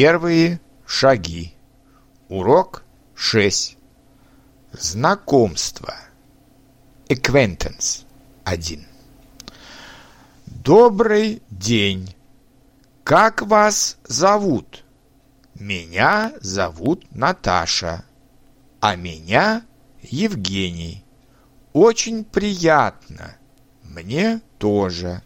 Первые шаги. Урок 6. Знакомство. Acquaintance 1. Добрый день. Как вас зовут? Меня зовут Наташа, а меня Евгений. Очень приятно. Мне тоже.